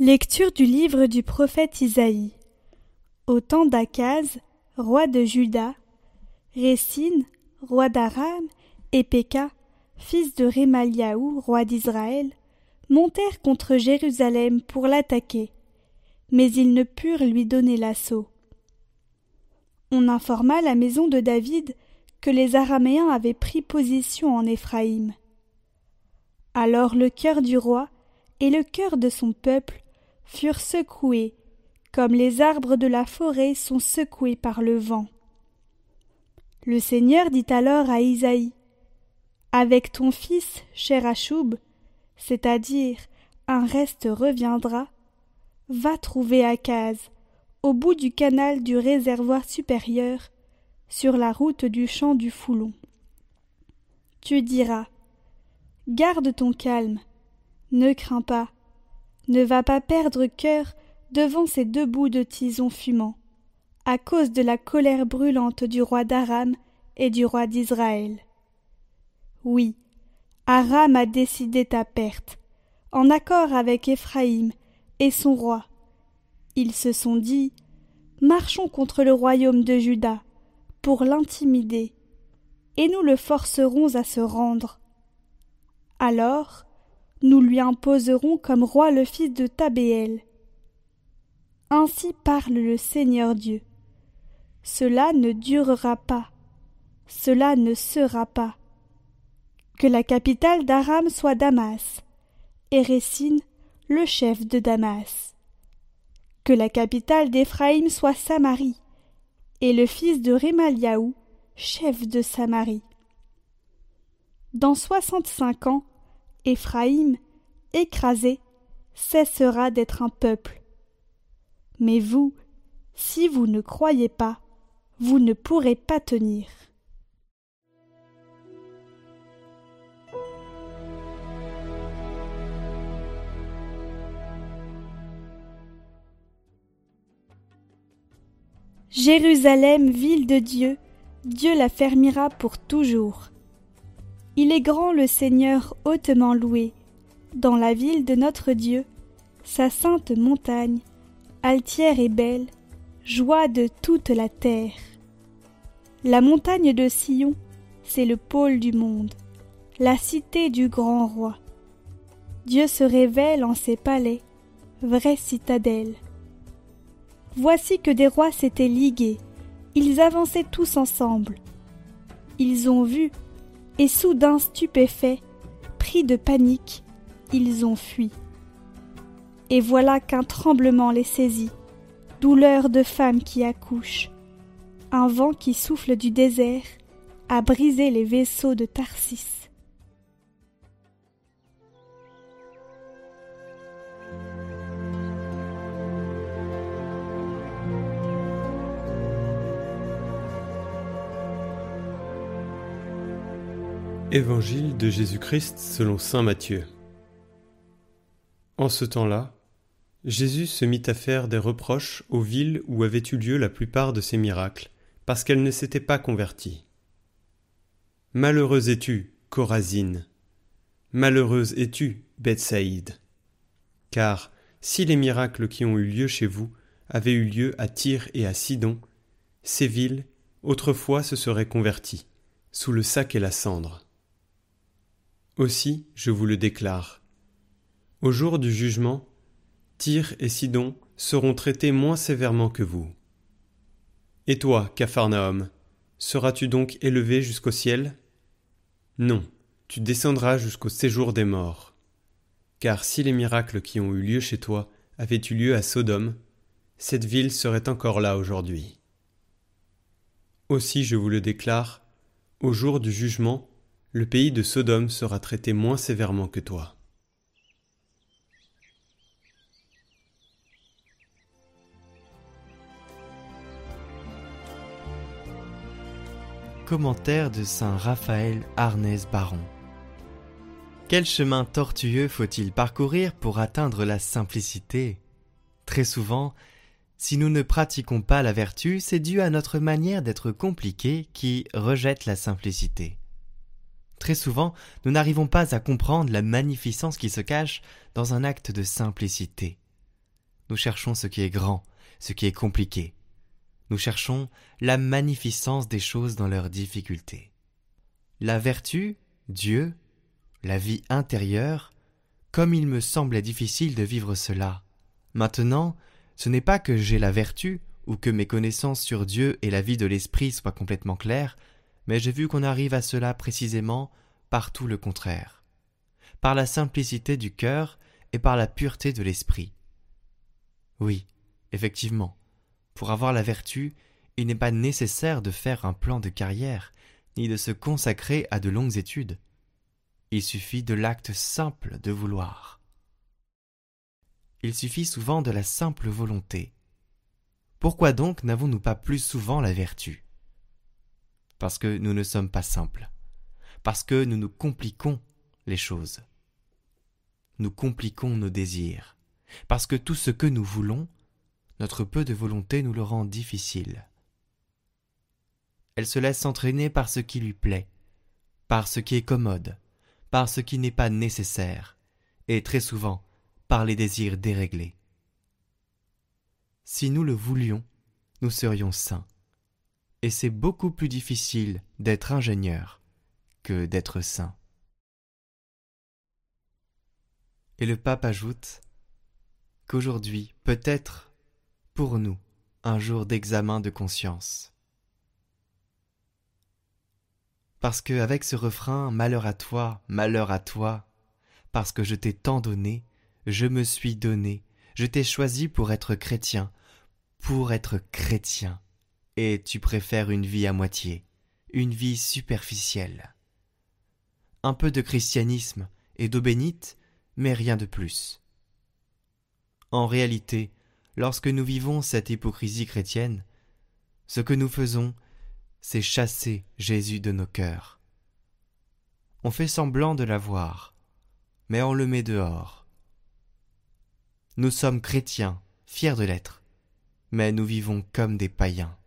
Lecture du livre du prophète Isaïe. Au temps d'Akaz, roi de Juda, Récine, roi d'Aram, et Péka, fils de Rémaliaou, roi d'Israël, montèrent contre Jérusalem pour l'attaquer, mais ils ne purent lui donner l'assaut. On informa la maison de David que les Araméens avaient pris position en Éphraïm. Alors le cœur du roi et le cœur de son peuple furent secoués, comme les arbres de la forêt sont secoués par le vent. Le Seigneur dit alors à Isaïe Avec ton fils, cher Achoub, c'est-à-dire un reste reviendra, va trouver Akaz, au bout du canal du réservoir supérieur, sur la route du champ du Foulon. Tu diras Garde ton calme, ne crains pas, ne va pas perdre cœur devant ces deux bouts de tison fumant, à cause de la colère brûlante du roi d'Aram et du roi d'Israël. Oui, Aram a décidé ta perte, en accord avec Éphraïm et son roi. Ils se sont dit Marchons contre le royaume de Juda, pour l'intimider, et nous le forcerons à se rendre. Alors, nous lui imposerons comme roi le fils de Tabéel. Ainsi parle le Seigneur Dieu. Cela ne durera pas, cela ne sera pas. Que la capitale d'Aram soit Damas, et Récine, le chef de Damas. Que la capitale d'Éphraïm soit Samarie, et le fils de Rémaliaou, chef de Samarie. Dans soixante-cinq ans, Éphraïm, écrasé, cessera d'être un peuple. Mais vous, si vous ne croyez pas, vous ne pourrez pas tenir. Jérusalem, ville de Dieu, Dieu la fermera pour toujours. Il est grand le Seigneur hautement loué, dans la ville de notre Dieu, sa sainte montagne, altière et belle, joie de toute la terre. La montagne de Sion, c'est le pôle du monde, la cité du grand roi. Dieu se révèle en ses palais, vraie citadelle. Voici que des rois s'étaient ligués, ils avançaient tous ensemble. Ils ont vu et soudain stupéfaits, pris de panique, ils ont fui. Et voilà qu'un tremblement les saisit, douleur de femme qui accouche. Un vent qui souffle du désert a brisé les vaisseaux de Tarsis. Évangile de Jésus-Christ selon Saint Matthieu. En ce temps-là, Jésus se mit à faire des reproches aux villes où avaient eu lieu la plupart de ses miracles, parce qu'elles ne s'étaient pas converties. Malheureuse es-tu, Corazine Malheureuse es-tu, Bethsaïde Car si les miracles qui ont eu lieu chez vous avaient eu lieu à Tyr et à Sidon, ces villes, autrefois, se seraient converties, sous le sac et la cendre. Aussi, je vous le déclare. Au jour du jugement, Tyr et Sidon seront traités moins sévèrement que vous. Et toi, Capharnaüm, seras-tu donc élevé jusqu'au ciel? Non, tu descendras jusqu'au séjour des morts. Car si les miracles qui ont eu lieu chez toi avaient eu lieu à Sodome, cette ville serait encore là aujourd'hui. Aussi je vous le déclare, au jour du jugement, le pays de Sodome sera traité moins sévèrement que toi. Commentaire de Saint Raphaël Arnès Baron. Quel chemin tortueux faut-il parcourir pour atteindre la simplicité? Très souvent, si nous ne pratiquons pas la vertu, c'est dû à notre manière d'être compliqué qui rejette la simplicité. Très souvent, nous n'arrivons pas à comprendre la magnificence qui se cache dans un acte de simplicité. Nous cherchons ce qui est grand, ce qui est compliqué. Nous cherchons la magnificence des choses dans leurs difficultés. La vertu, Dieu, la vie intérieure, comme il me semblait difficile de vivre cela. Maintenant, ce n'est pas que j'ai la vertu, ou que mes connaissances sur Dieu et la vie de l'esprit soient complètement claires, mais j'ai vu qu'on arrive à cela précisément par tout le contraire, par la simplicité du cœur et par la pureté de l'esprit. Oui, effectivement, pour avoir la vertu, il n'est pas nécessaire de faire un plan de carrière, ni de se consacrer à de longues études. Il suffit de l'acte simple de vouloir. Il suffit souvent de la simple volonté. Pourquoi donc n'avons-nous pas plus souvent la vertu? Parce que nous ne sommes pas simples, parce que nous nous compliquons les choses. Nous compliquons nos désirs, parce que tout ce que nous voulons, notre peu de volonté nous le rend difficile. Elle se laisse entraîner par ce qui lui plaît, par ce qui est commode, par ce qui n'est pas nécessaire, et très souvent par les désirs déréglés. Si nous le voulions, nous serions saints. Et c'est beaucoup plus difficile d'être ingénieur que d'être saint. Et le pape ajoute qu'aujourd'hui, peut-être, pour nous, un jour d'examen de conscience. Parce que avec ce refrain Malheur à toi, malheur à toi, parce que je t'ai tant donné, je me suis donné, je t'ai choisi pour être chrétien, pour être chrétien, et tu préfères une vie à moitié, une vie superficielle. Un peu de christianisme et d'eau bénite, mais rien de plus. En réalité, lorsque nous vivons cette hypocrisie chrétienne, ce que nous faisons, c'est chasser Jésus de nos cœurs. On fait semblant de l'avoir, mais on le met dehors. Nous sommes chrétiens, fiers de l'être, mais nous vivons comme des païens.